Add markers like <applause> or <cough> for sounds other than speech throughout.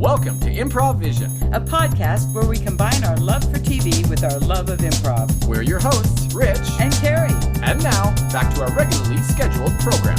Welcome to Improvision. a podcast where we combine our love for TV with our love of improv. We're your hosts, Rich. And Kerry. And now, back to our regularly scheduled program.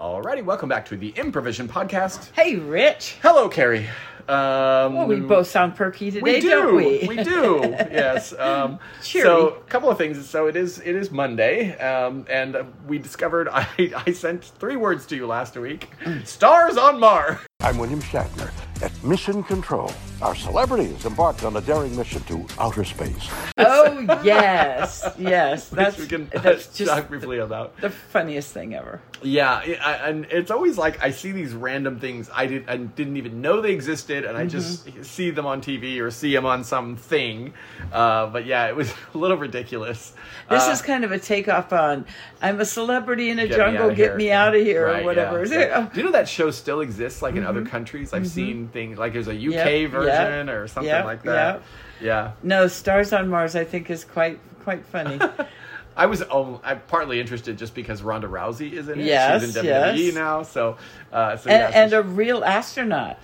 Alrighty, welcome back to the Improvision podcast. Hey, Rich. Hello, Kerry. Um, Well, we both sound perky today, we do. don't we? <laughs> We do. <laughs> yes. Um, so, a couple of things. So it is. It is Monday, um, and uh, we discovered. <laughs> I, I sent three words to you last week. Stars on Mars. I'm William Shatner. At Mission Control, our celebrity has embarked on a daring mission to outer space. Oh, yes. Yes. <laughs> That's, we can that's talk just briefly about. the funniest thing ever. Yeah, I, and it's always like I see these random things I did I didn't even know they existed, and I just Mm-hmm. see them on TV or see them on something. Uh, but yeah, it was <laughs> a little ridiculous. This Uh, is kind of a takeoff on I'm a celebrity in a Get jungle, outta get here. me out of here, Right, or whatever. yeah. Do you know that show still exists, like in other countries? I've seen things like there's a UK Mm-hmm. Yep, version yep, or something like that. Yeah. No, Stars on Mars, I think, is quite quite funny. <laughs> I was um, I'm partly interested just because Ronda Rousey is in it. Yes, She's in WWE yes. now, so uh, so and, yeah, so and she- a real astronaut,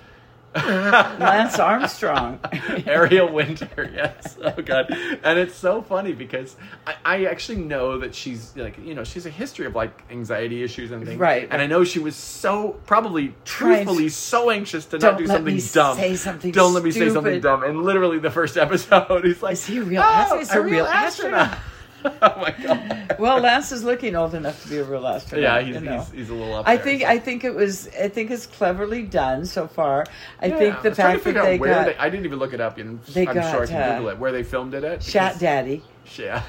<laughs> Lance Armstrong. <laughs> Ariel Winter, yes. Oh god, and it's so funny because I, I actually know that she's like you know she's a history of like anxiety issues and things, Right. And I know she was so probably truthfully to- so anxious to Don't not do let something me dumb. say something Don't let me say something dumb. And literally the first episode, <laughs> he's like, Is he a real oh, astronaut? A a real astronaut." <laughs> oh my god. well, Lance is looking old enough to be a real astronaut. yeah, he's, you know. he's he's a little up I there, think so. I think it was I think it's cleverly done so far. I Yeah, think I the to fact that they where got they, I didn't even look it up, and They I'm got, sure I can uh, Google it where they filmed it at. Shat Daddy, <laughs> Yeah,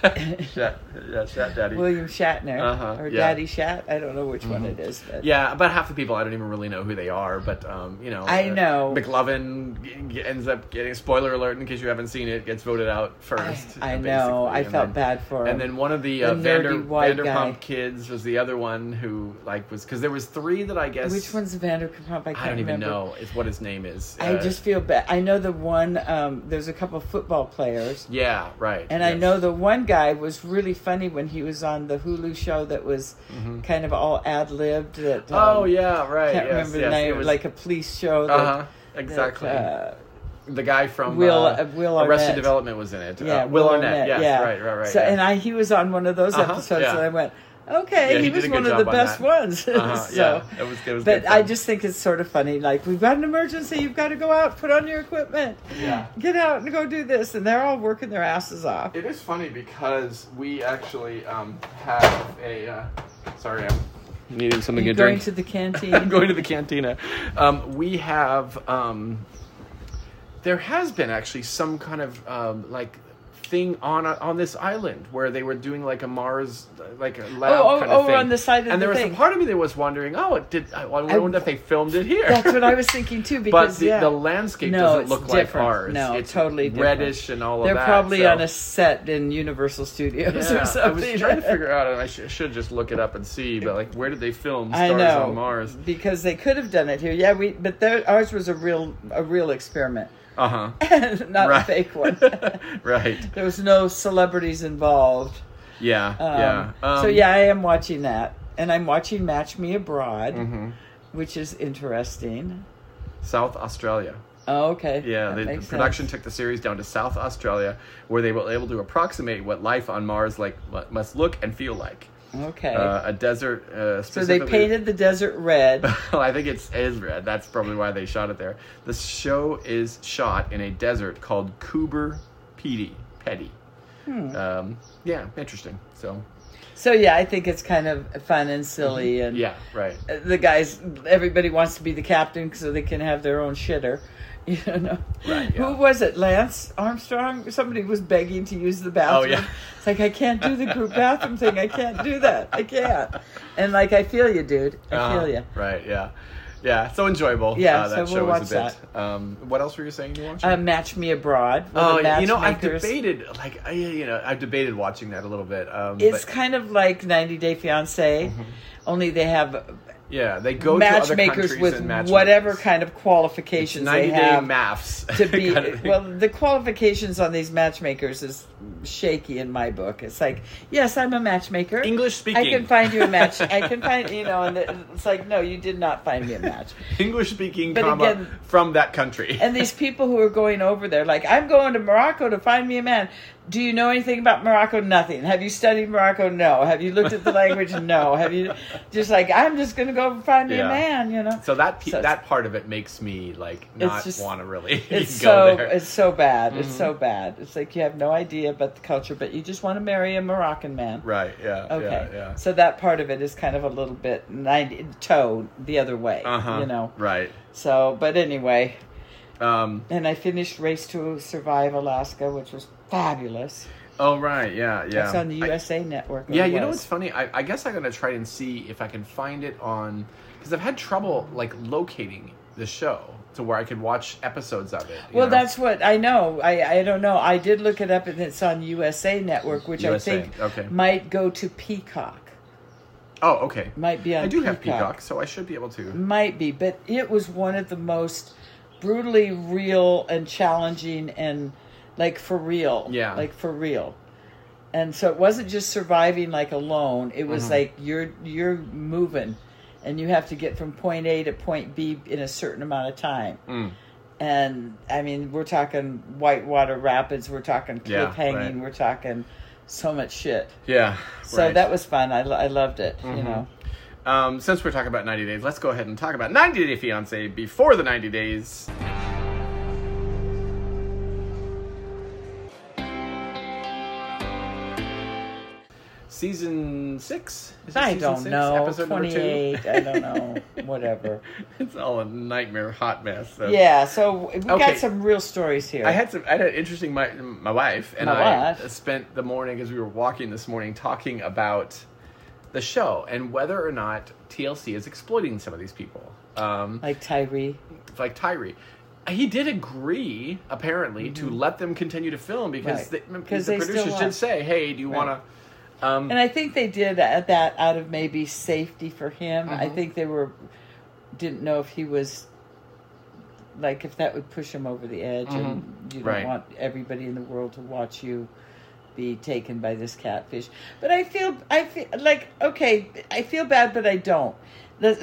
Shat, yeah, Shat Daddy. William Shatner, Uh-huh, or yeah. Mm-hmm. Daddy Shat. I don't know which one it is. But Yeah, about half the people I don't even really know who they are, but um, you know, I uh, know. McLovin g- ends up getting spoiler alert in case you haven't seen it, gets voted out first. I uh, know. I and felt then- bad for him. And then one of the, The uh, Vander, Vanderpump guy. kids was the other one who like was because there was three that I guess which one's Vanderpump? I I don't even remember. know is what his name is. I Uh, just feel bad. I know the one. Um, there's a couple football players, yeah right, and I know the one guy was really funny when he was on the Hulu show that was kind of all ad libbed. That um, Mm-hmm. Oh yeah, right. can't yes, remember yes, the name, it was- like a police show. That, uh-huh, that, exactly. uh, the guy from Will- uh, uh, Will Arrested Arnett. Development was in it. yeah, uh, Will Arnett. Yes, yeah, right, right, right. So, yeah. and I, he was on one of those Uh-huh, episodes, yeah. and I went, okay, Yeah, he, he was one of the job on best that. ones. <laughs> Uh-huh, so, yeah, it was, it was but good I just think it's sort of funny. Like we've got an emergency, you've got to go out, put on your equipment, Yeah. get out and go do this, and they're all working their asses off. It is funny because we actually um, have a. Uh, sorry, I'm needing something You're to going drink. to the <laughs> canteen. I'm going to the cantina. Um, we have. Um, there has been actually some kind of um, like thing on on this island where they were doing like a Mars like a oh, lab oh, kind of oh, thing. on the side of and the there was thing. a part of me that was wondering, oh, it did. I wonder if they filmed it here. That's what I was <laughs> thinking too. But Because the, yeah. the landscape No, doesn't look like different. ours. No, it's totally different. reddish and all of that. They're probably so- on a set in Universal Studios Yeah, or something. I was trying to figure out, and I sh- should just look it up and see, but like, where did they film I Stars know on Mars? because they could have done it here. Yeah, we but their, ours was a real a real experiment, Uh huh. <laughs> not Right. a fake one. <laughs> right. <laughs> there was no celebrities involved. Yeah. Um, yeah. Um, so yeah, I am watching that, and I'm watching Match Me Abroad, mhm. which is interesting. South Australia. Oh, okay. Yeah, the, the production sense. took the series down to South Australia, where they were able to approximate what life on Mars like must look and feel like. Okay. Uh, a desert. Uh, so they painted the desert red. well, <laughs> I think it's is red. That's probably why they shot it there. The show is shot in a desert called Coober Pedy. Petty. Hmm. Um, yeah, interesting. So So yeah, I think it's kind of fun and silly, and Mm-hmm. yeah, right. the guys, everybody wants to be the captain so they can have their own shitter. <laughs> You know, Right, yeah. who was it? Lance Armstrong? Somebody was begging to use the bathroom. Oh, yeah. It's like I can't do the group bathroom thing. I can't do that. I can't. And like I feel you, dude. I Uh-huh. feel you. Right. Yeah. Yeah. So enjoyable. Yeah, Uh, that so show we'll was a bit. Um, what else were you saying you watched? Uh, Match Me Abroad. Oh, you know, I've debated like I, you know I've debated watching that a little bit. Um, It's but- kind of like 90 Day Fiance, Mm-hmm. only they have Yeah, they go to other matchmakers countries with match whatever makers. kind of qualifications they have maths. to be <laughs> kind of well the qualifications on these matchmakers is shaky in my book. It's like yes i'm a matchmaker. English speaking, i can find you a match. <laughs> I can find you know and it's like no you did not find me a match. English speaking, But comma again- from that country. and these people who are going over there like i'm going to morocco to find me a man do you know anything about morocco nothing have you studied morocco no have you looked at the language <laughs> no have you just like i'm just going to go find me Yeah. a man you know so that pe- So that part of it makes me like not want to really it's <laughs> go so there. it's so bad it's Mm-hmm. so bad it's like you have no idea about the culture but you just want to marry a moroccan man right? Yeah. okay Yeah. yeah. so that part of it is kind of a little bit 90 toe the other way Uh-huh. you know Right. so but anyway Um. and i finished race to survive alaska which was fabulous Oh right. Yeah. Yeah. it's on the I- usa network Yeah, you know what's funny? I, I guess I'm gonna try and see if I can find it on because I've had trouble like locating the show to where I could watch episodes of it. well, know? that's what I know. I, I don't know. I did look it up, and it's on USA Network, which USA, I think okay. might go to Peacock. oh okay. Might be on. I do have Peacock, so I should be able to. Might be, but it was one of the most brutally real and challenging and like for real. Yeah. Like for real. And so it wasn't just surviving like alone. It Mm-hmm. was like you're you're moving and you have to get from point A to point B in a certain amount of time. Mm. And I mean, we're talking whitewater rapids, we're talking cliff Yeah, hanging, right. we're talking so much shit. Yeah. So right. Mm-hmm. that was fun. I, I loved it, you know. Um, since we're talking about 90 days, let's go ahead and talk about 90 Day Fiance before the 90 days. Season six? I season don't six? know. Episode number two? 28, I don't know. <laughs> Whatever. it's all a nightmare, hot mess. So. Yeah, so we Okay. got some real stories here. I had some. I had an interesting. My my wife and My I wife? spent the morning as we were walking this morning talking about the show and whether or not TLC is exploiting some of these people, um, like Tyray. like Tyray. He did agree, apparently, to let them continue to film because Mm-hmm. Right. the, the producers did say, "Hey, do you Right. want to?" Um, And I think they did at that out of maybe safety for him. Mm-hmm. I think they were didn't know if he was like if that would push him over the edge and you don't. Right. want everybody in the world to watch you be taken by this catfish. But I feel I feel like okay, I feel bad but I don't.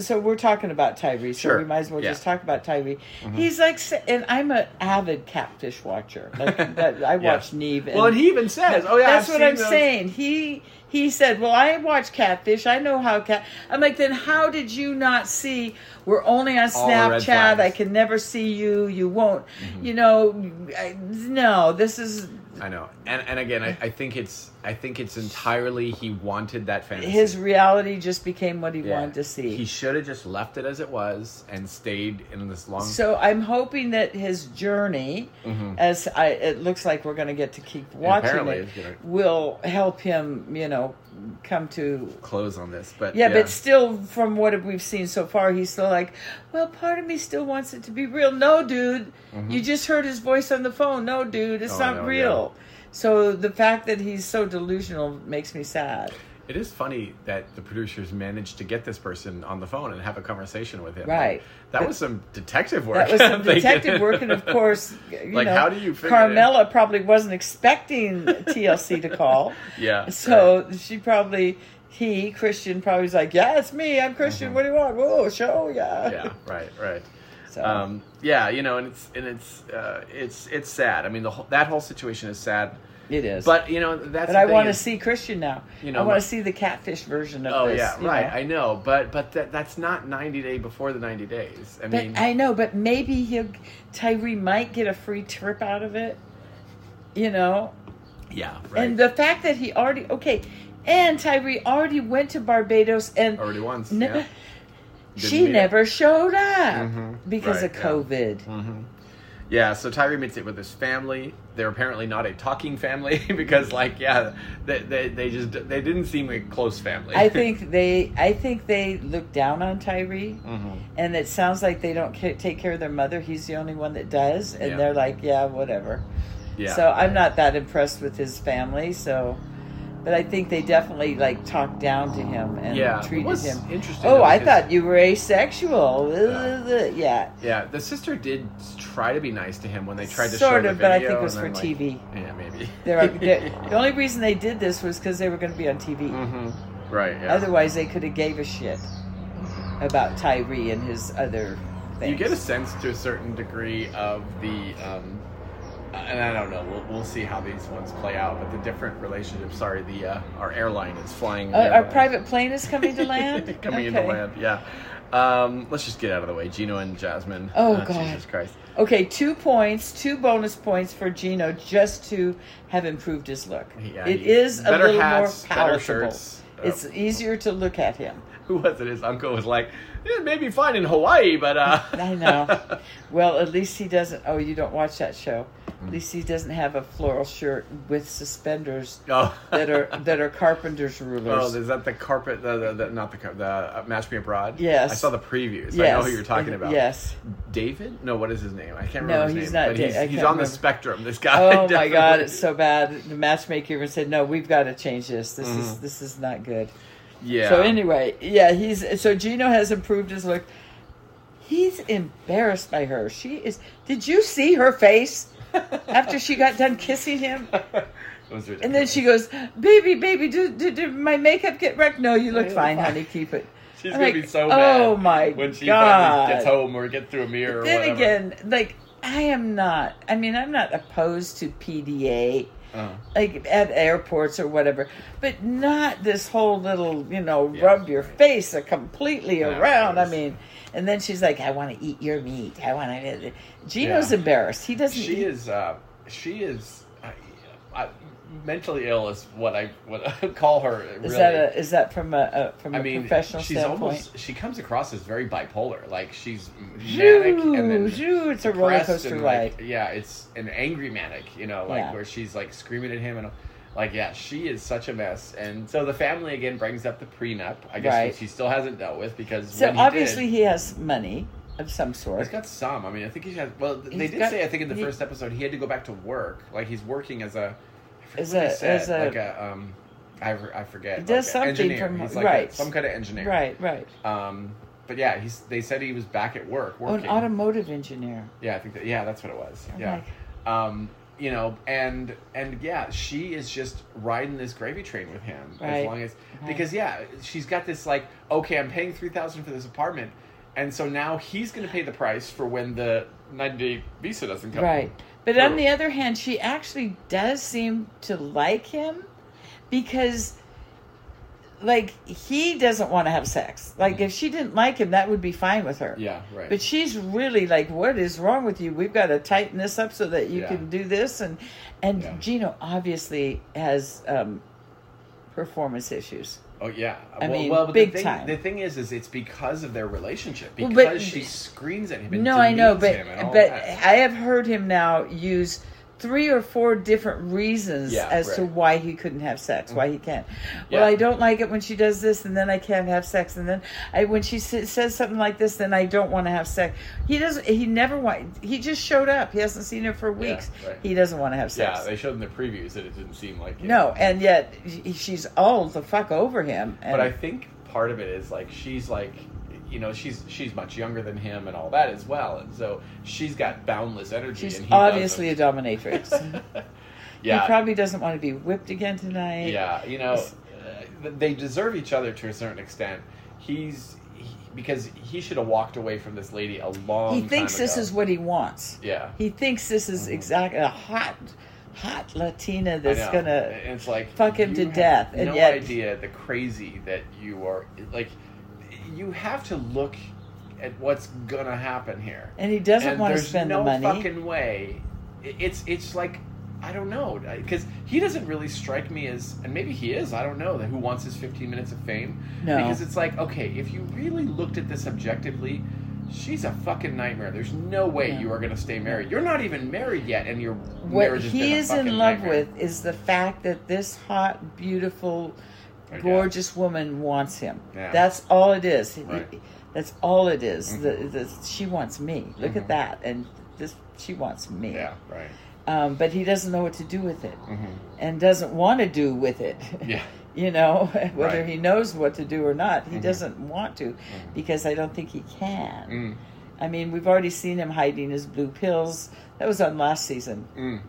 So we're talking about Tyray, so Sure. we might as well Yeah. just talk about Tyray. He's like, and I'm an avid catfish watcher. Like <laughs> I watch Nev. well, and he even says, "Oh yeah, That's I've what I'm those." saying. He he said, "Well, I watch Catfish. I know how cat." I'm like, then how did you not see? We're only on All Snapchat. Mm-hmm. I can never see you. You won't. You know, I, no. This is I know, and and again, I, I think it's I think it's entirely he wanted that fantasy. his reality. Just became what he Yeah. wanted to see. He should have just left it as it was and stayed in this long. So I'm hoping that his journey, as I, it looks like we're going to get to keep watching Mm-hmm. it, gonna- will help him. You know, come to close on this, but Yeah, but still, from what we've seen so far, he's still like, well, part of me still wants it to be real. No, dude, you just heard his voice on the phone. No, dude, it's Mm-hmm. Oh, not no, real. So the fact that he's so delusional makes me sad. it is funny that the producers managed to get this person on the phone and have a conversation with him. Right. that But- was some detective work. That was some <laughs> detective work, and of course, <laughs> you Like, know, how do you figure Carmela probably wasn't expecting TLC to call. <laughs> yeah. So she probably, he Christian probably was like, "Yeah, it's me. I'm Christian. What do you want? Whoa, show, yeah." Mm-hmm. yeah, right, right. So Um, yeah, you know, and it's and it's uh, it's it's sad. I mean, the whole, that whole situation is sad. it is. But you know, that's But I want to see Christian now. You know, I want to see the catfish version of Oh this. Oh yeah, right. know. I know, but but that that's not ninety day before the ninety days. I But mean, I know, but maybe he'll Tyray might get a free trip out of it. You know, yeah, right. and the fact that he already okay, and Tyray already went to Barbados and Already once. ne- yeah. She never showed up Mhm. because Right, of yeah. COVID. Yeah, so Tyray meets it with his family. They're apparently not a talking family <laughs> because, like, yeah, they, they, they just they didn't seem a close family. I <laughs> think they, I think they look down on Tyray, Mhm. and it sounds like they don't ca- take care of their mother. He's the only one that does, and Yeah. they're like, yeah, whatever. yeah. So I'm not that impressed with his family. So, but I think they definitely like talked down to him and Yeah, treated him. interesting, Oh, I thought you were asexual. Uh, Yeah. Yeah, the sister did try to be nice to him when they tried to Sort show of, the but I think it was for like- TV. Yeah, maybe. There are, there- <laughs> the only reason they did this was because they were going to be on TV. hmm Right. Yeah. Otherwise, they could have gave a shit about Tyray and his other things. you get a sense to a certain degree of the um, and i don't know we'll, we'll see how these ones play out but the different relationships sorry the uh, our airline is flying Uh, our private plane is coming to land. <laughs> coming into land yeah um, let's just get out of the way gino and jasmine Oh, Uh, God. jesus christ Okay, two points, two bonus points for Gino just to have improved his look. Yeah, it is a little hats, more palatable. It's easier to look at him. <laughs> who was it his uncle was like it may be fine in hawaii but uh <laughs> I know. well, at least he doesn't. Oh, you don't watch that show. Mm. At least he doesn't have a floral shirt with suspenders <laughs> oh that are that are carpenter's rulers. Oh, is that the carpet? The, the, the not the the uh, Match Me Abroad. Yes. I saw the previews. I know who you're talking about. Yes. David? No, what is his name? I can't No, remember his he's name. not But Da- he's, he's on the spectrum. This guy. Oh <laughs> my God, it's so bad. The matchmaker even said, "No, we've got to change this. This Mm-hmm. is this is not good." yeah. So anyway, yeah, he's so Gino has improved his look. He's embarrassed by her. She is. Did you see her face after she got done kissing him? <laughs> And then she goes, "Baby, baby, did, did, did my makeup get wrecked? No, you look fine, fine. honey. Keep it." <laughs> She's I'm gonna like, be so mad. Oh my when she god! gets home or gets through a mirror. or then whatever. again, like I am not. I mean, I'm not opposed to PDA, Oh. like at airports or whatever, but not this whole little, you know, Yeah. rub your face uh, completely Yeah, around. I mean, and then she's like, "I want to eat your meat. I want to." Gino's Yeah. embarrassed. He doesn't. she eat- is. Uh, she is. I, I, mentally ill is what I what <laughs> call her. Is that a, is that from a, a from a I mean, professional she's standpoint? almost. She comes across as very bipolar. Like she's manic Shoo, and then it's a roller coaster ride. Like, yeah, it's an angry manic. You know, like Yeah. where she's like screaming at him and. Like yeah, she is such a mess, and so the family again brings up the prenup. I guess Right. which he still hasn't dealt with because so when he obviously did, he has money of some sort. He's got some. I mean, I think he has. Well, they He's did got- say I think in the he- first episode he had to go back to work. Like he's working as a. I forget As what he a- said, as a- like a um, I, I forget. He does like a something engineer. from- he's like a- right. some kind of engineer. right, right. Um, but yeah, he's. They said he was back at work Oh, an automotive engineer. yeah, I think that. Yeah, that's what it was. I'm yeah. like- Um, you know, and and yeah, she is just riding this gravy train with him as long as Right. because yeah, she's got this like okay, I'm paying three thousand for this apartment, and so now he's going to pay the price for when the ninety day visa doesn't come. Right. But Or- on the other hand, she actually does seem to like him because like he doesn't want to have sex. Like if she didn't like him, that would be fine with her. Yeah, right. But she's really like, "What is wrong with you? We've got to tighten this up so that you Yeah. can do this." And and Yeah. Gino obviously has um, performance issues. oh yeah. I mean, well, but big the thing, time. The thing is, is it's because of their relationship Well, because but- she screams at him. No, I know, but him and all but. I have heard him now use three or four different reasons Yeah, as to right. Mm-hmm. why he couldn't have sex, why he can't. Yeah. Well, I don't like it when she does this, and then I can't have sex, and then I when she says something like this, then I don't want to have sex. He doesn't. He never want. He just showed up. He hasn't seen her for Yeah, weeks. right. He doesn't want to have sex. yeah, they showed in the previews that it didn't seem like it. no, and yet she's all the fuck over him. And but I think part of it is like she's like you know she's she's much younger than him and all that as well and so she's got boundless energy she's and he obviously a doesn't. dominatrix. <laughs> yeah He probably doesn't want to be whipped again tonight. yeah you know uh, they deserve each other to a certain extent he's he, because he should have walked away from this lady a long he thinks this is what he wants. yeah He thinks this is exactly a hot, hot Latina that's gonna. And it's like fuck him to death, and no yet- idea the crazy that you are like you have to look at what's gonna happen here And he doesn't And want to there's spend no the money. fucking way. It's it's like I don't know because he doesn't really strike me as, and maybe he is. I don't know that who wants his 15 minutes of fame. No. because it's like okay, if you really looked at this objectively. She's a fucking nightmare. There's no way No. you are going to stay married. You're not even married yet, and your what marriage has been he is in love nightmare. with is the fact that this hot, beautiful, I guess. gorgeous woman wants him. Yeah. That's all it is. Right. That's all it is. Mhm. The, the, she wants me. Look Mhm. at that, and this she wants me. Yeah, right. um, but he doesn't know what to do with it, and doesn't want to do with it. Mm-hmm. Yeah. <laughs> you know, <laughs> whether Right. he knows what to do or not, he Mhm. doesn't want to, because I don't think he can. Mm. I mean, we've already seen him hiding his blue pills. That was on last season. Mm.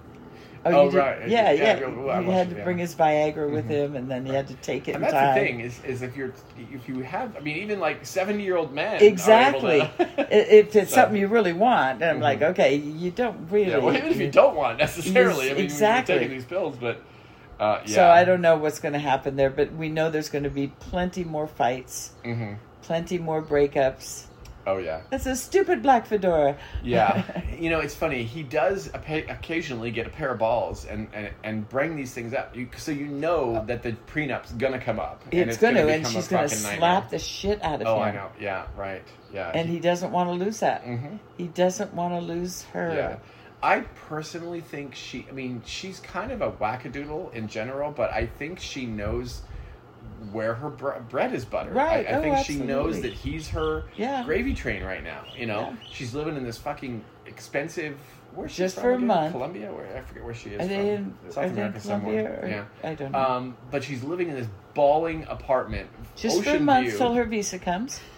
Oh, Oh, you did? right. Yeah, Yeah, yeah. well, he had to yeah. bring his Viagra with Mhm. him, and then he had to take it And that's tie. the thing is, is if you're if you have, I mean, even like seventy year old men. Exactly. <laughs> if it's So- something you really want, and I'm like, Mhm. okay, you don't really. Yeah, well, even if you don't want necessarily, I mean, exactly. you're taking these pills, but uh, yeah. So I don't know what's going to happen there, but we know there's going to be plenty more fights, hmm plenty more breakups. Oh yeah. That's a stupid black fedora. Yeah, <laughs> you know it's funny. He does occasionally get a pair of balls and, and, and bring these things up, you, so you know that the prenup's gonna come up. and it's, going to, and she's to slap nightmare. the shit out of Oh, him. I know. Yeah, right. Yeah. And he doesn't want to lose that. Mhm. He doesn't want to lose her. Yeah. I personally think she. I mean, she's kind of a wackadoodle in general, but I think she knows where her bre- bread is buttered. Right. I, I Oh, think she knows that he's her Yeah. gravy train right now. You know, Yeah. she's living in this fucking expensive. Where's she Just from for a again? month. Colombia. Where I forget where she is Are from. they in, South are they in America somewhere. Or, yeah. I don't know. Um, but she's living in this bawling apartment, Just for a month view. till her visa comes. <laughs>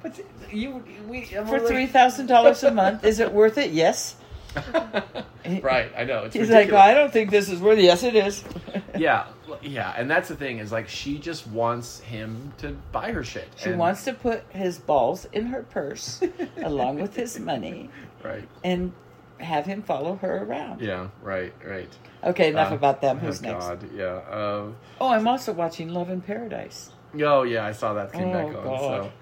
But you, we For three thousand dollars a month, is it worth it? Yes. <laughs> right, I know. It's He's like, well, I don't think this is worth. it. Yes, it is. <laughs> yeah, yeah, and that's the thing is like she just wants him to buy her shit. She and- wants to put his balls in her purse, <laughs> along with his money, right. and have him follow her around. Yeah, right, right. Okay, enough Uh, about them. oh, Who's next? God, yeah. Um, Oh, I'm also watching Love in Paradise. oh, yeah, I saw that came Oh, back on. God. So,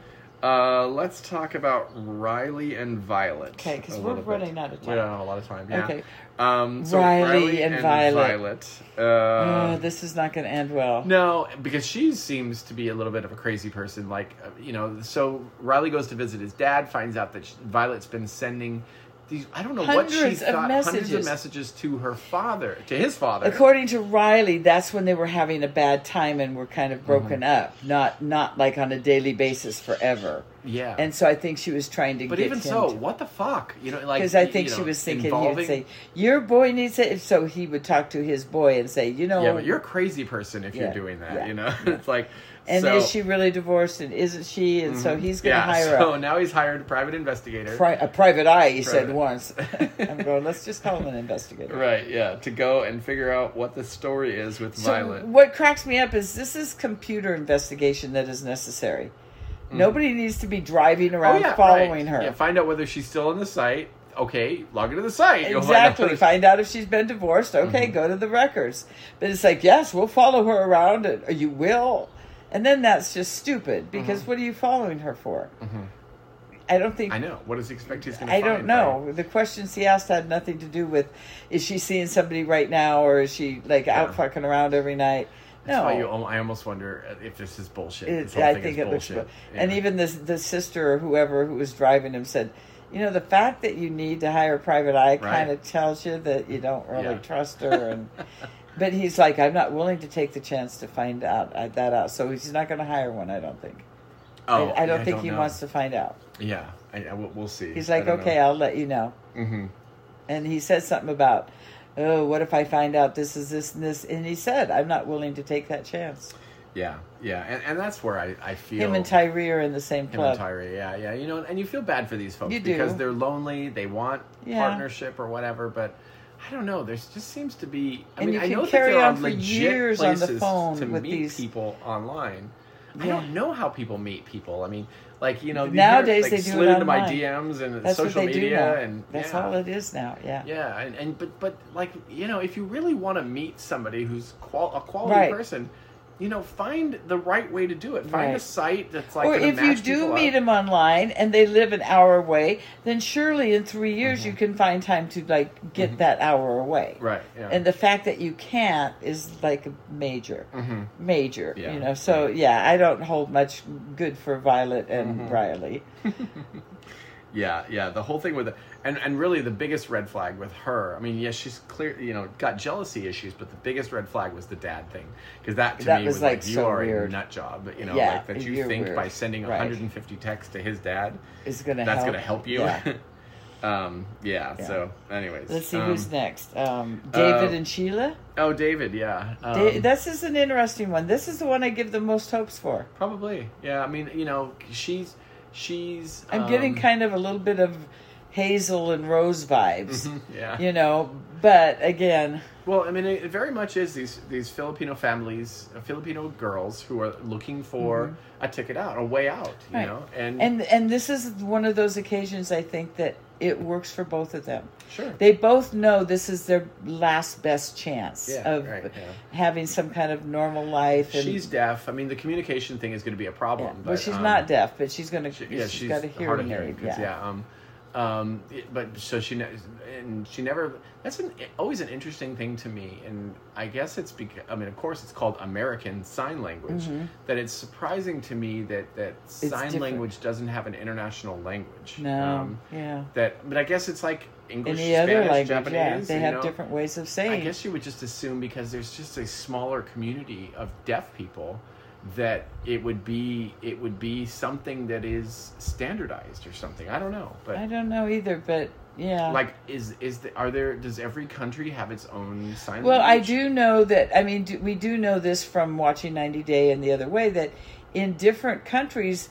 uh, let's talk about Riley and Violet. Okay, because we're little bit. running out of We time. don't have a lot of time. Yeah. Okay. Um, so Riley and Violet. Uh, oh, this is not going to end well. No, because she seems to be a little bit of a crazy person. Like, uh, you know, so Riley goes to visit his dad, finds out that sh Violet's been sending these, I don't know what she Hundreds of thought, hundreds of messages. messages to her father, to his father. According to Riley, that's when they were having a bad time and were kind of broken Mm-hmm. up, not not like on a daily basis forever. yeah. And so I think she was trying to get but even so, to- what the fuck? You know, like, because I think know, she was thinking he would say, "Your boy needs it." So he would talk to his boy and say, "You know, Yeah, but you're a crazy person if Yeah, you're doing that, yeah, you know? <laughs> it's like, and so, is she really divorced? And isn't she? And so he's going to yeah, hire so a, now he's hired a private investigator. pri- a private eye. He said once. <laughs> I'm going. Let's just call him an investigator. Right, yeah, to go and figure out what the story is with So Violet. what cracks me up is this is computer investigation that is necessary. Nobody needs to be driving around following Mm-hmm. Oh, right. her. Yeah, find out whether she's still on the site. Okay, log into the site. You'll find out Exactly. Find out if she's been divorced. Mm-hmm. Okay, go to the records. But it's like, yes, we'll follow her around. You will. And then that's just stupid because what are you following her for? I don't think. Mm-hmm. I know. What does he expect he's going to do? I find? don't know. The questions he asked had nothing to do with is she seeing somebody right now or is she like Yeah. out fucking around every night? That's no. why you, I almost wonder if this is bullshit. It, this I think it looks bullshit. good. And even the the sister or whoever who was driving him said, you know, the fact that you need to hire a private eye kind of tells you that you don't really Yeah. trust her. And <laughs> but he's like, I'm not willing to take the chance to find out uh, that out. So he's not going to hire one. I don't think. oh, I, I don't yeah, think he know. wants to find out. Yeah, I, I, we'll, we'll see. He's like, okay, I'll let you know. hmm And he says something about, oh, what if I find out this is this and this? And he said, I'm not willing to take that chance. Yeah, yeah, and, and that's where I, I feel Him and Tyray are in the same club. Him and Tyray, yeah, yeah. You know, and you feel bad for these folks You do. because they're lonely. They want Yeah. partnership or whatever, but I don't know. There just seems to be. I And mean, you I can know that carry there are on for legit years on the places phone to with meet these- people online. I Yeah. don't know how people meet people. I mean, like you know, Nowadays hear, they like, do slid it into my online. DMs and That's social what they media, do now. and That's yeah. all it is now. Yeah. Yeah, and, and but but like you know, if you really want to meet somebody who's qual- a quality Right. person, you know, find the right way to do it. Find a site that's like. or if you do meet up. them online and they live an hour away, then surely in three years Mm-hmm. you can find time to like get that hour away. right? Yeah. And the fact that you can't is like a major, hmm major. Yeah. You know. So yeah, I don't hold much good for Violet and Mm-hmm. Riley. <laughs> Yeah, yeah. The whole thing with, the, and and really the biggest red flag with her. I mean, yes, she's clear. You know, got jealousy issues, but the biggest red flag was the dad thing because that to That me was, was, like, like, you so are weird. a nut job. You know, Yeah, like that you think weird. by sending Right. 150 texts to his dad, Is gonna that's help. going to help you. Yeah. <laughs> Um, yeah, Yeah. So, anyways, Let's see um, who's next. Um, David uh, and Sheila. Oh, David. Yeah. Um, Da- this is an interesting one. This is the one I give the most hopes for. probably. Yeah. I mean, you know, she's she's. I'm getting um, kind of a little bit of Hazel and Rose vibes, <laughs> yeah. you know. But again, Well, I mean, it very much is these these Filipino families, uh, Filipino girls who are looking for a ticket out, a way out. You Mm-hmm. Right. know, and, and and this is one of those occasions I think that it works for both of them. sure. They both know this is their last best chance Yeah, of right, yeah. having some kind of normal life. And, she's deaf. I mean, the communication thing is going to be a yeah. problem. well, but, she's um, not deaf, but she's gonna. She, she's yeah, she's got a hearing hearing. aid. 'cause, yeah. Um, um, but so she ne- and she never. That's an, always an interesting thing to me, and I guess it's because I mean, of course, it's called American Sign Language. That it's surprising to me that that sign Mm-hmm. different. language doesn't have an international language. No, Um, yeah. that, but I guess it's like English, Any Spanish, other language, Japanese. yeah, they have know? different ways of saying. I guess you would just assume because there's just a smaller community of deaf people that it would be it would be something that is standardized or something. I don't know, but I don't know either, but yeah. like is is the, are there does every country have its own sign Well, I do know that. I mean, do, we do know this from watching 90 Day and the other way that in different countries,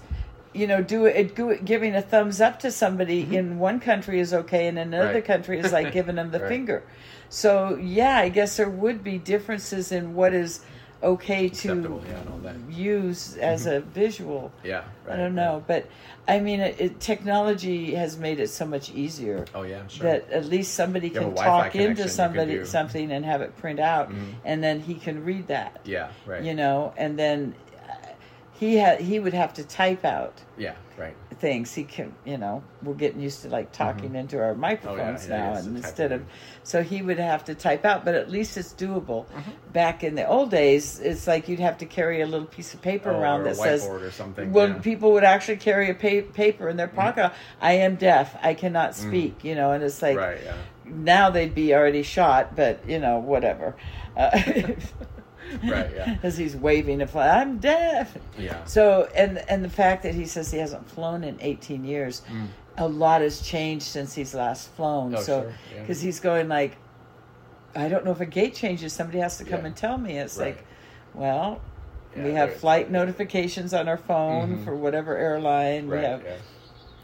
you know, do it, do it giving a thumbs up to somebody in one country is okay, and in another Mm-hmm. Right. country is like <laughs> giving them the Right. finger. So yeah, I guess there would be differences in what is okay to yeah, use as a visual. Yeah, right, I don't know, but I mean, it, it, technology has made it so much easier Oh yeah, sure. that at least somebody You can talk into somebody do- Mm-hmm. something and have it print out, and then he can read that. yeah, right. You know, and then uh, he had he would have to type out yeah, right. Things. He can, you know, we're getting used to like talking into our microphones Mm-hmm. Oh, yeah, now, he and instead of so he would have to type out, but at least it's doable. Mm-hmm. Back in the old days, it's like you'd have to carry a little piece of paper Oh, around that says or something. well, yeah. Mm-hmm. people would actually carry a pa- paper in their pocket. I am deaf. I cannot speak. You know, and it's like right, yeah. now they'd be already shot, but you know, whatever. Uh, <laughs> <laughs> <laughs> Right, yeah. <laughs> As he's waving a flag, I'm deaf. Yeah. So, and and the fact that he says he hasn't flown in 18 years, a lot has changed since he's last flown. Mm. Oh, so, sure, yeah. because he's going like, I don't know if a gate changes. Somebody has to come Yeah. and tell me. It's Right. like, well, Yeah, we have flight notifications on our phone Mhm. for whatever airline Right, we have.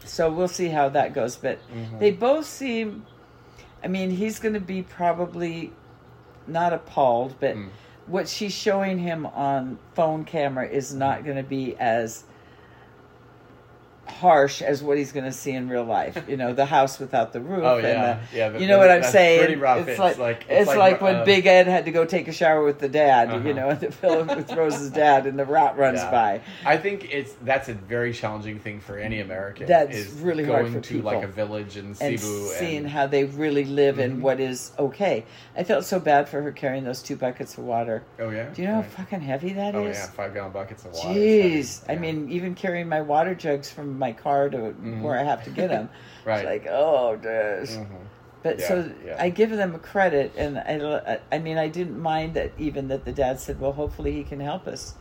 So we'll see how that goes. But Mhm. they both seem. I mean, he's going to be probably not appalled, but Mm. What she's showing him on phone camera is not going to be as harsh as what he's going to see in real life. You know, the house without the roof. <laughs> Oh, and yeah. the- Yeah, you know what I'm saying? pretty rough. It's, It's like, like- it's, like, like, when uh, Big Ed had to go take a shower with the dad. You Uh-huh. know, and the film with Rose's dad, and the rat runs Yeah. by. I think it's that's a very challenging thing for any American. That's is really hard going for to people. like a village in Cebu and seeing and, how they really live and Mhm. what is okay. I felt so bad for her carrying those two buckets of water. oh yeah. Do you know Right. how fucking heavy that is? Oh yeah, five gallon buckets of water. Jeez, heavy. I mean, even carrying my water jugs from my car to where I have to get them, Mm-hmm. <laughs> Right. It's like, oh, this. Mhm. But Yeah, so yeah. I give them a credit, and I, I mean, I didn't mind that even that the dad said, well, hopefully he can help us.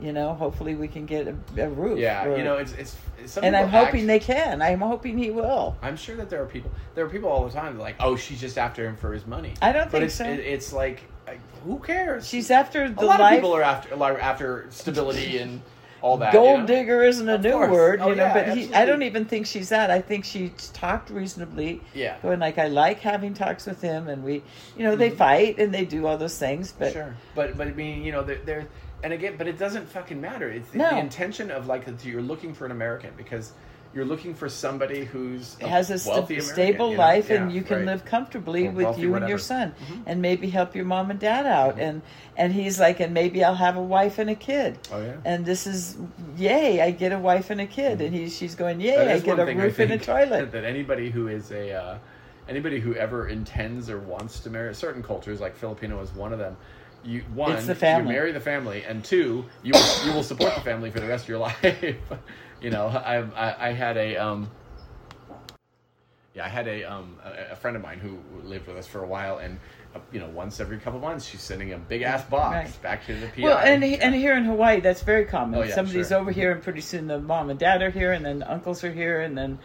You know, hopefully we can get a, a roof. Mm-hmm. Yeah, or- you know, it's it's. and I'm hoping they can. I'm hoping he will. I'm sure that there are people. There are people all the time like, oh, she's just after him for his money. I don't but think it's, so. It, it's like, like, who cares? She's after the a lot life. of people are after are after stability and all that. Gold you know? digger isn't a Of new course. word, Oh, you know. yeah, but he, I don't even think she's that. I think she talked reasonably. Yeah. Going like, I like having talks with him, and we, you know, they fight and they do all those things. But Mm-hmm. sure, but but I mean, you know, they're and again, but it doesn't fucking matter. It's No. the intention of like that you're looking for an American because you're looking for somebody who's has a sta- wealthy American, stable you know? life, and you can right. live comfortably Or with wealthy, you and your whatever. Mm-hmm. son, and maybe help your mom and dad out. And and he's like, and maybe I'll have a wife and a kid. Oh yeah. And this is yay! I get a wife and a kid, and he's she's going yay! Mm-hmm. I get a roof and a toilet. <laughs> That anybody who is a uh, anybody who ever intends or wants to marry certain cultures, like Filipino is one of them. You one, It's the family. you marry the family, and two, you you will support the family for the rest of your <laughs> life. You know, I, I I had a um. Yeah, I had a um a, a friend of mine who lived with us for a while, and uh, you know, once every couple months, she's sending a big ass box Right. back to the PI. Well, and Yeah. and here in Hawaii, that's very common. Oh, yeah, Somebody's sure. over here, and pretty soon the mom and dad are here, and then the uncles are here, and then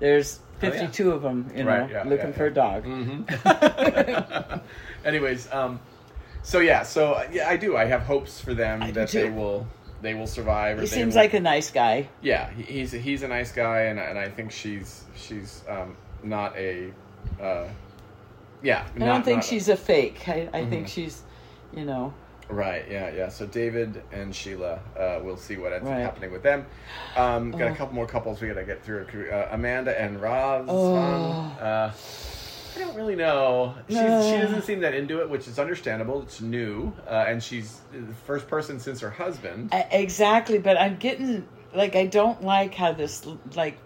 there's Oh, yeah. 52 of them, you know, Right, yeah, looking yeah, for a dog. Mhm. <laughs> <laughs> Anyways, um, so yeah, so uh, yeah, I do. I have hopes for them I that they will they will survive. Or He seems will- like a nice guy. yeah, he- he's he's a nice guy, and and I think she's she's um, not a uh, yeah. I don't think she's a fake. I, I think she's, you know, Right, yeah, yeah. So David and Sheila, uh, we'll see what ends Right. up happening with them. Um, got a Oh. couple more couples we gotta get through. Uh, Amanda and Roz. Oh. I don't really know. She's, She doesn't seem that into it, which is understandable. It's new, uh, and she's the first person since her husband. I- exactly. But I'm getting like I don't like how this like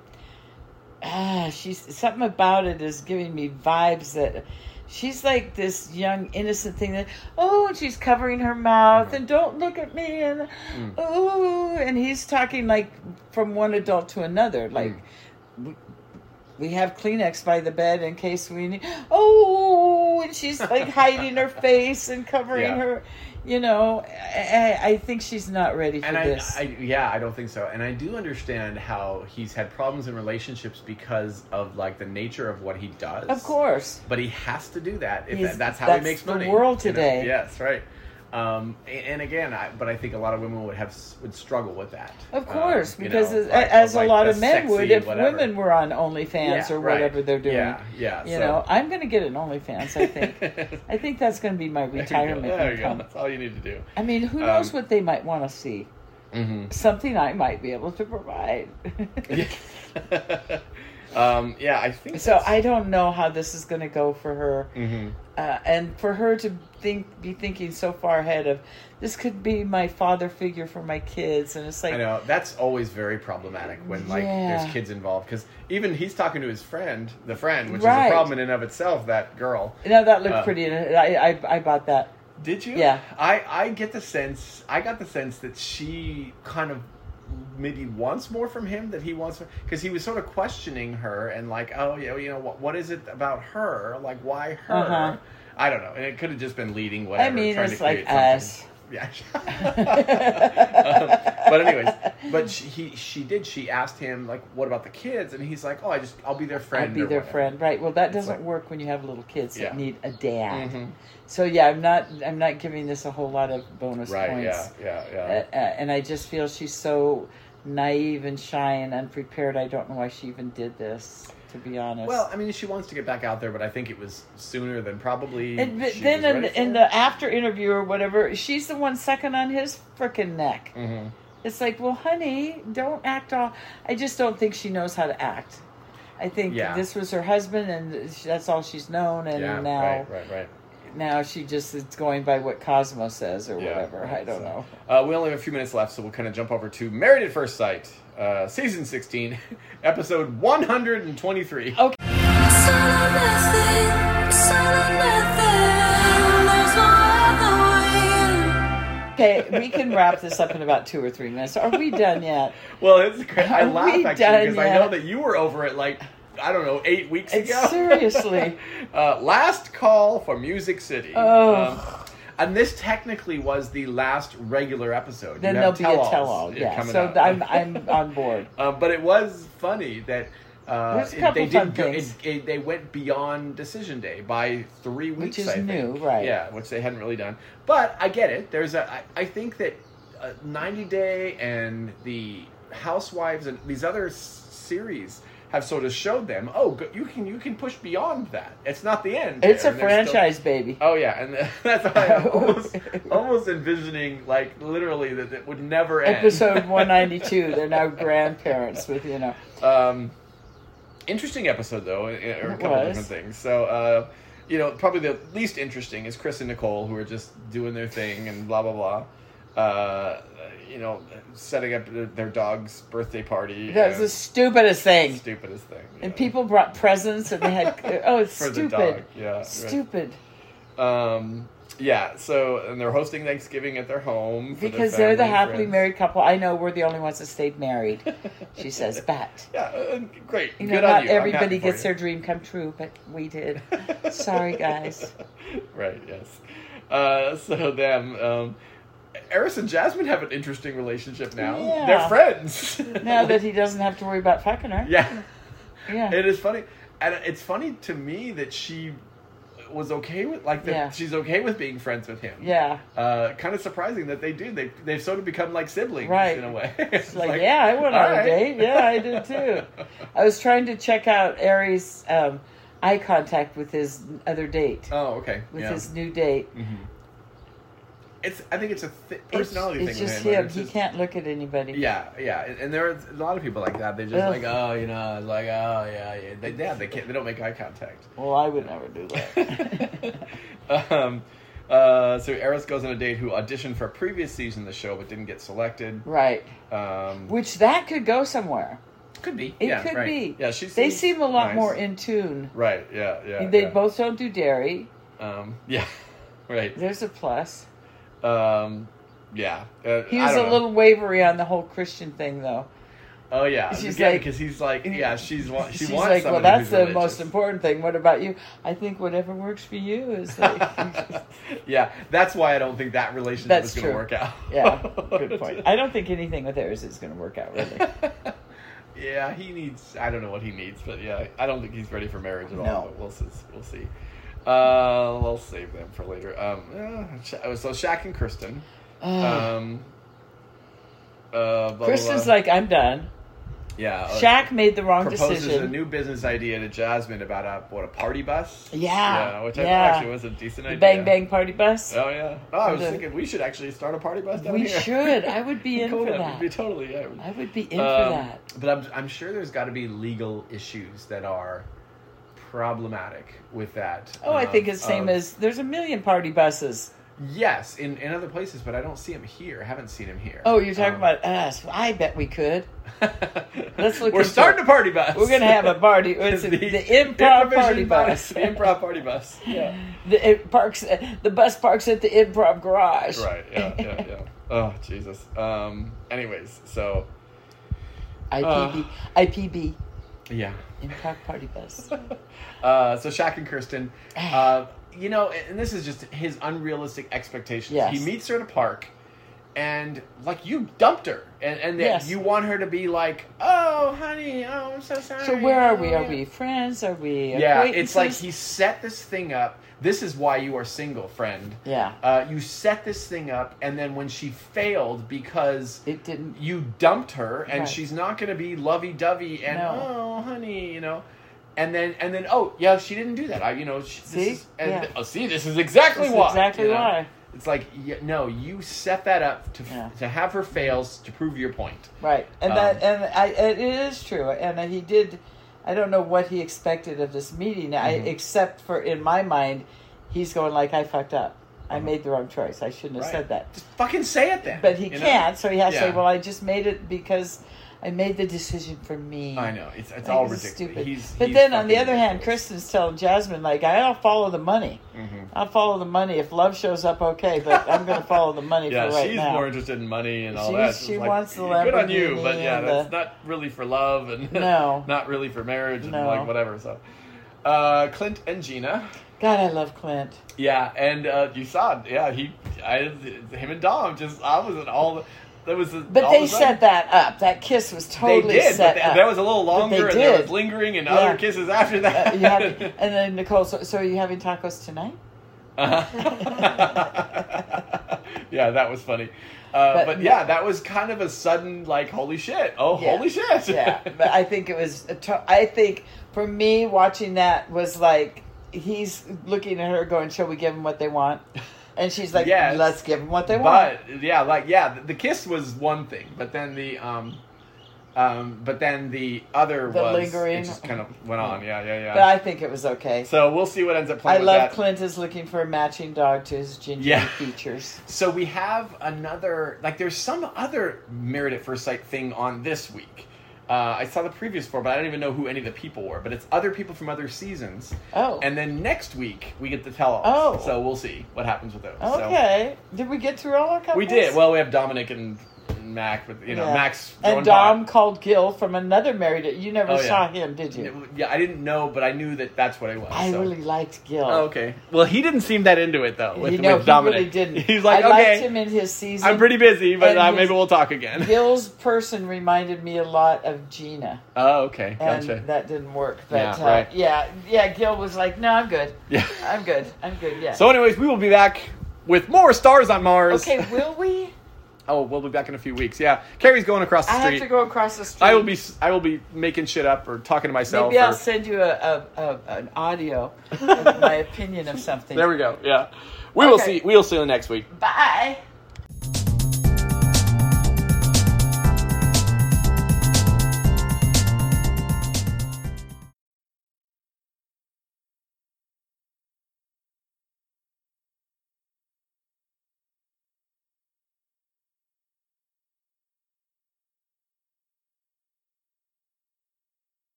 ah she's something about it is giving me vibes that she's like this young innocent thing that oh and she's covering her mouth Mm-hmm. and don't look at me and Mm. oh and he's talking like from one adult to another like Mm. We, have Kleenex by the bed in case we need oh and she's like <laughs> hiding her face and covering Yeah. her you know I, I think she's not ready for and I, this I, yeah, I don't think so. And I do understand how he's had problems in relationships because of like the nature of what he does. of course but he has to do that if that, that's how that's he makes the money. world you know? today. Yes, right. Um, and, again, I, but I think a lot of women would have would struggle with that. Of Um, course, you because know, as, like- as like a lot of men would if whatever. women were on OnlyFans Yeah, or right. whatever they're doing. Yeah, yeah. You so- know, I'm going to get an OnlyFans. I think. <laughs> I think that's going to be my There you go. retirement There you go. income. That's all you need to do. I mean, who knows Um, what they might want to see? Mm-hmm. Something I might be able to provide. <laughs> um, yeah, I think so I don't know how this is going to go for her, hmm uh, and for her to think, be thinking so far ahead of this could be my father figure for my kids, and it's like I know that's always very problematic when like Yeah. there's kids involved because even he's talking to his friend, the friend, which is a problem in and of itself. That girl. No, that looked Uh, pretty. and I, I I bought that. Did you? Yeah. I I get the sense I got the sense that she kind of maybe wants more from him that he wants because he was sort of questioning her and like oh you know you know what what is it about her like why her Uh-huh. I don't know and it could have just been leading whatever. I mean, trying it's to like create something. us. Yeah. <laughs> Um, but anyways, but she, he she did. She asked him like, "What about the kids?" And he's like, "Oh, I just I'll be their friend." I'd be their whatever." friend, right? Well, that It's doesn't like- work when you have little kids Yeah. that need a dad. Mhm. So yeah, I'm not. I'm not giving this a whole lot of bonus Right? points. Yeah. Yeah. Uh, Yeah. uh, and I just feel she's so naive and shy and unprepared. I don't know why she even did this. To be honest. Well, I mean, she wants to get back out there, but I think it was sooner than probably. and then in, the- in the after interview or whatever, she's the one sucking on his frickin' neck. Mhm. It's like, well, honey, don't act all. I just don't think she knows how to act. I think Yeah. this was her husband, and that's all she's known. And yeah, now, right, right, right. now she just is going by what Cosmo says or Yeah, whatever. I don't so- know. Uh, we only have a few minutes left, so we'll kind of jump over to Married at First Sight, uh, season 16, <laughs> episode 123. Okay. Son of nothing, son of nothing. There's no other way. Okay, we can wrap this up in about two or three minutes. Are we done yet? Well, it's great. I Are laugh actually because I know that you were over it like I don't know eight weeks ago. <laughs> seriously. uh, last call for Music City. Oh. Um, and this technically was the last regular episode. You Then there'll be a tell-all. Yeah, so up. I'm I'm on board. Uh, <laughs> but it was funny that uh, There's a it- couple they did go, it, it, they went beyond decision day by three weeks, which is I think. new, right. Yeah, which they hadn't really done. But I get it. There's a. I, I think that uh, 90 Day and the Housewives and these other series have sort of showed them. Oh, you can you can push beyond that. It's not the end. It's a there, and there's still- franchise, baby. Oh yeah, and <laughs> that's why I'm <laughs> almost, almost envisioning like literally that it would never end. Episode <laughs> 192. They're now grandparents with you know. Um, interesting episode though, or a couple was. different things. So, uh, you know, probably the least interesting is Chris and Nicole, who are just doing their thing and blah blah blah. Uh, you know, setting up their- dog's birthday party. That was the stupidest thing. stupidest thing. And people brought presents and they had <laughs> oh it's for the stupid. dog. Yeah, right. Stupid. Um, yeah. So, and they're hosting Thanksgiving at their home for their Because they're the happily friends. married couple. I know we're the only ones that stayed married. <laughs> She says, but Yeah, uh, great. you know, Good on not you. Everybody gets their dream come true, but we did. Sorry, guys. <laughs> right. Yes. Uh, so them, um, Airris and Jasmine have an interesting relationship now. Yeah. They're friends. <laughs> Now that he doesn't have to worry about fucking her. yeah. Yeah. It is funny, and it's funny to me that she was okay with like that. Yeah. She's okay with being friends with him. Yeah. Uh, kind of surprising that they do. They they've sort of become like siblings Right. in a way. <laughs> It's like, yeah, I went on all a date. Yeah, I did too. <laughs> I was trying to check out Airris' um, eye contact with his other date, Oh, okay. with yeah. Mm-hmm. his new date. It's. I think it's a th- personality it's thing It's just him. him. It's He just- can't look at anybody. Yeah, yeah, and, and there are a lot of people like that. They just Ugh. like, oh, you know, it's like, oh, yeah, yeah. They, yeah, they can't. They don't make eye contact. Well, I would never do that. <laughs> um, uh, so Airris goes on a date who auditioned for a previous season of the show but didn't get selected. right. Um, Which that could go somewhere. could be. It yeah, could right. be. Yeah, she. They seem a lot nice. more in tune. Right. Yeah. Yeah. they yeah. both don't do dairy. Um, yeah. <laughs> Right. There's a plus. Um, yeah. Uh, He was a know. little wavery on the whole Christian thing, though. Oh yeah. She's yeah, like- because he's like, yeah, <laughs> she's wa- she She's wants like, well, that's the religious. most important thing. What about you? I think whatever works for you is <laughs> like, <laughs> yeah, that's why I don't think that relationship That's is going to work out. yeah, good point. I don't think anything with theirs is going to work out really. yeah, he needs. I don't know what he needs, but yeah, I don't think he's ready for marriage at all. But we'll see. We'll see. Uh, we'll save them for later. Um, uh, Sha- so Shaq and Kirsten. Um, uh, blah, blah, Kirsten's blah. like, I'm done. yeah. uh, made the wrong proposes decision. a new business idea to Jasmine about a what a party bus. Yeah, yeah, which I yeah. thought actually was a decent idea. Bang Bang Party Bus. Oh yeah. Oh, I was The- thinking we should actually start a party bus down we here. should. I would be <laughs> in for Would that. be totally yeah. I would be in for Um, that. But I'm, I'm sure there's got to be legal issues that are problematic with that. Oh, I um, think it's the same of- as there's a million party buses. yes in, in other places, but I don't see him here. I haven't seen him here. Oh, you're talking Um, about us. I bet we could. <laughs> Let's look We're starting it. a party bus. We're gonna have a party. <laughs> It's the, <laughs> the improv party bus. The improv party bus. Yeah. The it parks. The bus parks at the improv garage. Right. Yeah. Yeah. Yeah. Oh Jesus. Um. Anyways, so IPB. IPB. Yeah. Improv party bus. <laughs> Uh, so Shaq and Kirsten, uh, you know, and this is just his unrealistic expectations. Yes. He meets her at a park, and like you dumped her, and and Yes. you want her to be like, "Oh, honey, oh, I'm so sorry." So where are we? Are yeah." we friends? Are we? Yeah, it's like he set this thing up. This is why you are single, friend. Yeah. Uh, you set this thing up, and then when she failed because It didn't. you dumped her and Right. she's not going to be lovey-dovey and No. oh honey you know and then and then oh yeah she didn't do that i you know she, this See? is, and Yeah. oh see this is exactly That's why exactly you know? why. it's like no you set that up to Yeah. to have her fails to prove your point Right, and Um, that and I, it is true, and he did. I don't know what he expected of this meeting, I, Mhm. except for in my mind, he's going like, "I fucked up. I Uh-huh. made the wrong choice. I shouldn't have Right. said that." just fucking say it then But he can't, so he has to say, "Well, I just made it because I made the decision for me." i know it's, it's Like, all ridiculous stupid. He's, but he's then on the other hand. Kirsten's telling Jasmine like, "I'll follow the money. Mhm. I'll follow the money. If love shows up, okay, but I'm going to follow the money <laughs> yeah, for right she's now." more interested in money and all She's- that. She like, wants the good on you, but yeah, that's the- not really for love and <laughs> No. not really for marriage and No. like whatever. So, uh, Clint and Gina. God, I love Clint. Yeah, and uh, you saw. Yeah, he, I, him and Dom just, I was in all the, there was. A, But they set that up. That kiss was They totally did, but set th- up. that was a little longer, they and there did. was lingering and Yeah. other kisses after that. Uh, have, <laughs> and then Nicole. So, so are you having tacos tonight? Uh-huh. <laughs> yeah, that was funny. Uh, but, But- yeah, that was kind of a sudden, like, holy shit! Oh, Yeah. holy shit! yeah, but I think it was. A to- I think for me, watching that was like he's looking at her, going, "Shall we give them what they want?" And she's like, Yes. "Let's give them what they want." But yeah, like yeah, the, the kiss was one thing, but then the um, um, but then the other The was lingering. It just kind of went on. Yeah, yeah, yeah. But I think it was okay. so we'll see what ends up I playing. with love that. Clint is looking for a matching dog to his ginger Yeah. features. <laughs> So we have another like there's some other married at first sight thing on this week. Uh, I saw the previous four, but I don't even know who any of the people were. But it's other people from other seasons. Oh. And then next week we get the tell all. Oh. So we'll see what happens with those. So- Okay. Did we get through all our couples? we did. Well, we have Dominic and Mac, but you know, Yeah. Max and Dom called Gil from another married. You never Oh, yeah. saw him, did you? Yeah, I didn't know, but I knew that that's what it was. I so. really liked Gil. Oh, okay. Well, he didn't seem that into it though. With, you know, with Dominic, he really didn't. <laughs> He's like, I liked okay, him in his season. I'm pretty busy, but And uh, his- maybe we'll talk again. <laughs> Gil's person reminded me a lot of Gina, Oh, okay, and gotcha. that didn't work. But Yeah, uh, right. yeah, yeah. Gil was like, "No, I'm good. Yeah. I'm good. I'm good." Yeah. So, anyways, we will be back with more stars on Mars. okay, will we? <laughs> Oh, we'll be back in a few weeks. Yeah, Kerry's going across the street. I street. have to go across the street. I will be. I will be making shit up or talking to myself. Maybe I'll or- send you a, a, a an audio of <laughs> my opinion of something. there we go. Yeah, we will Okay. see. We will see you next week. Bye.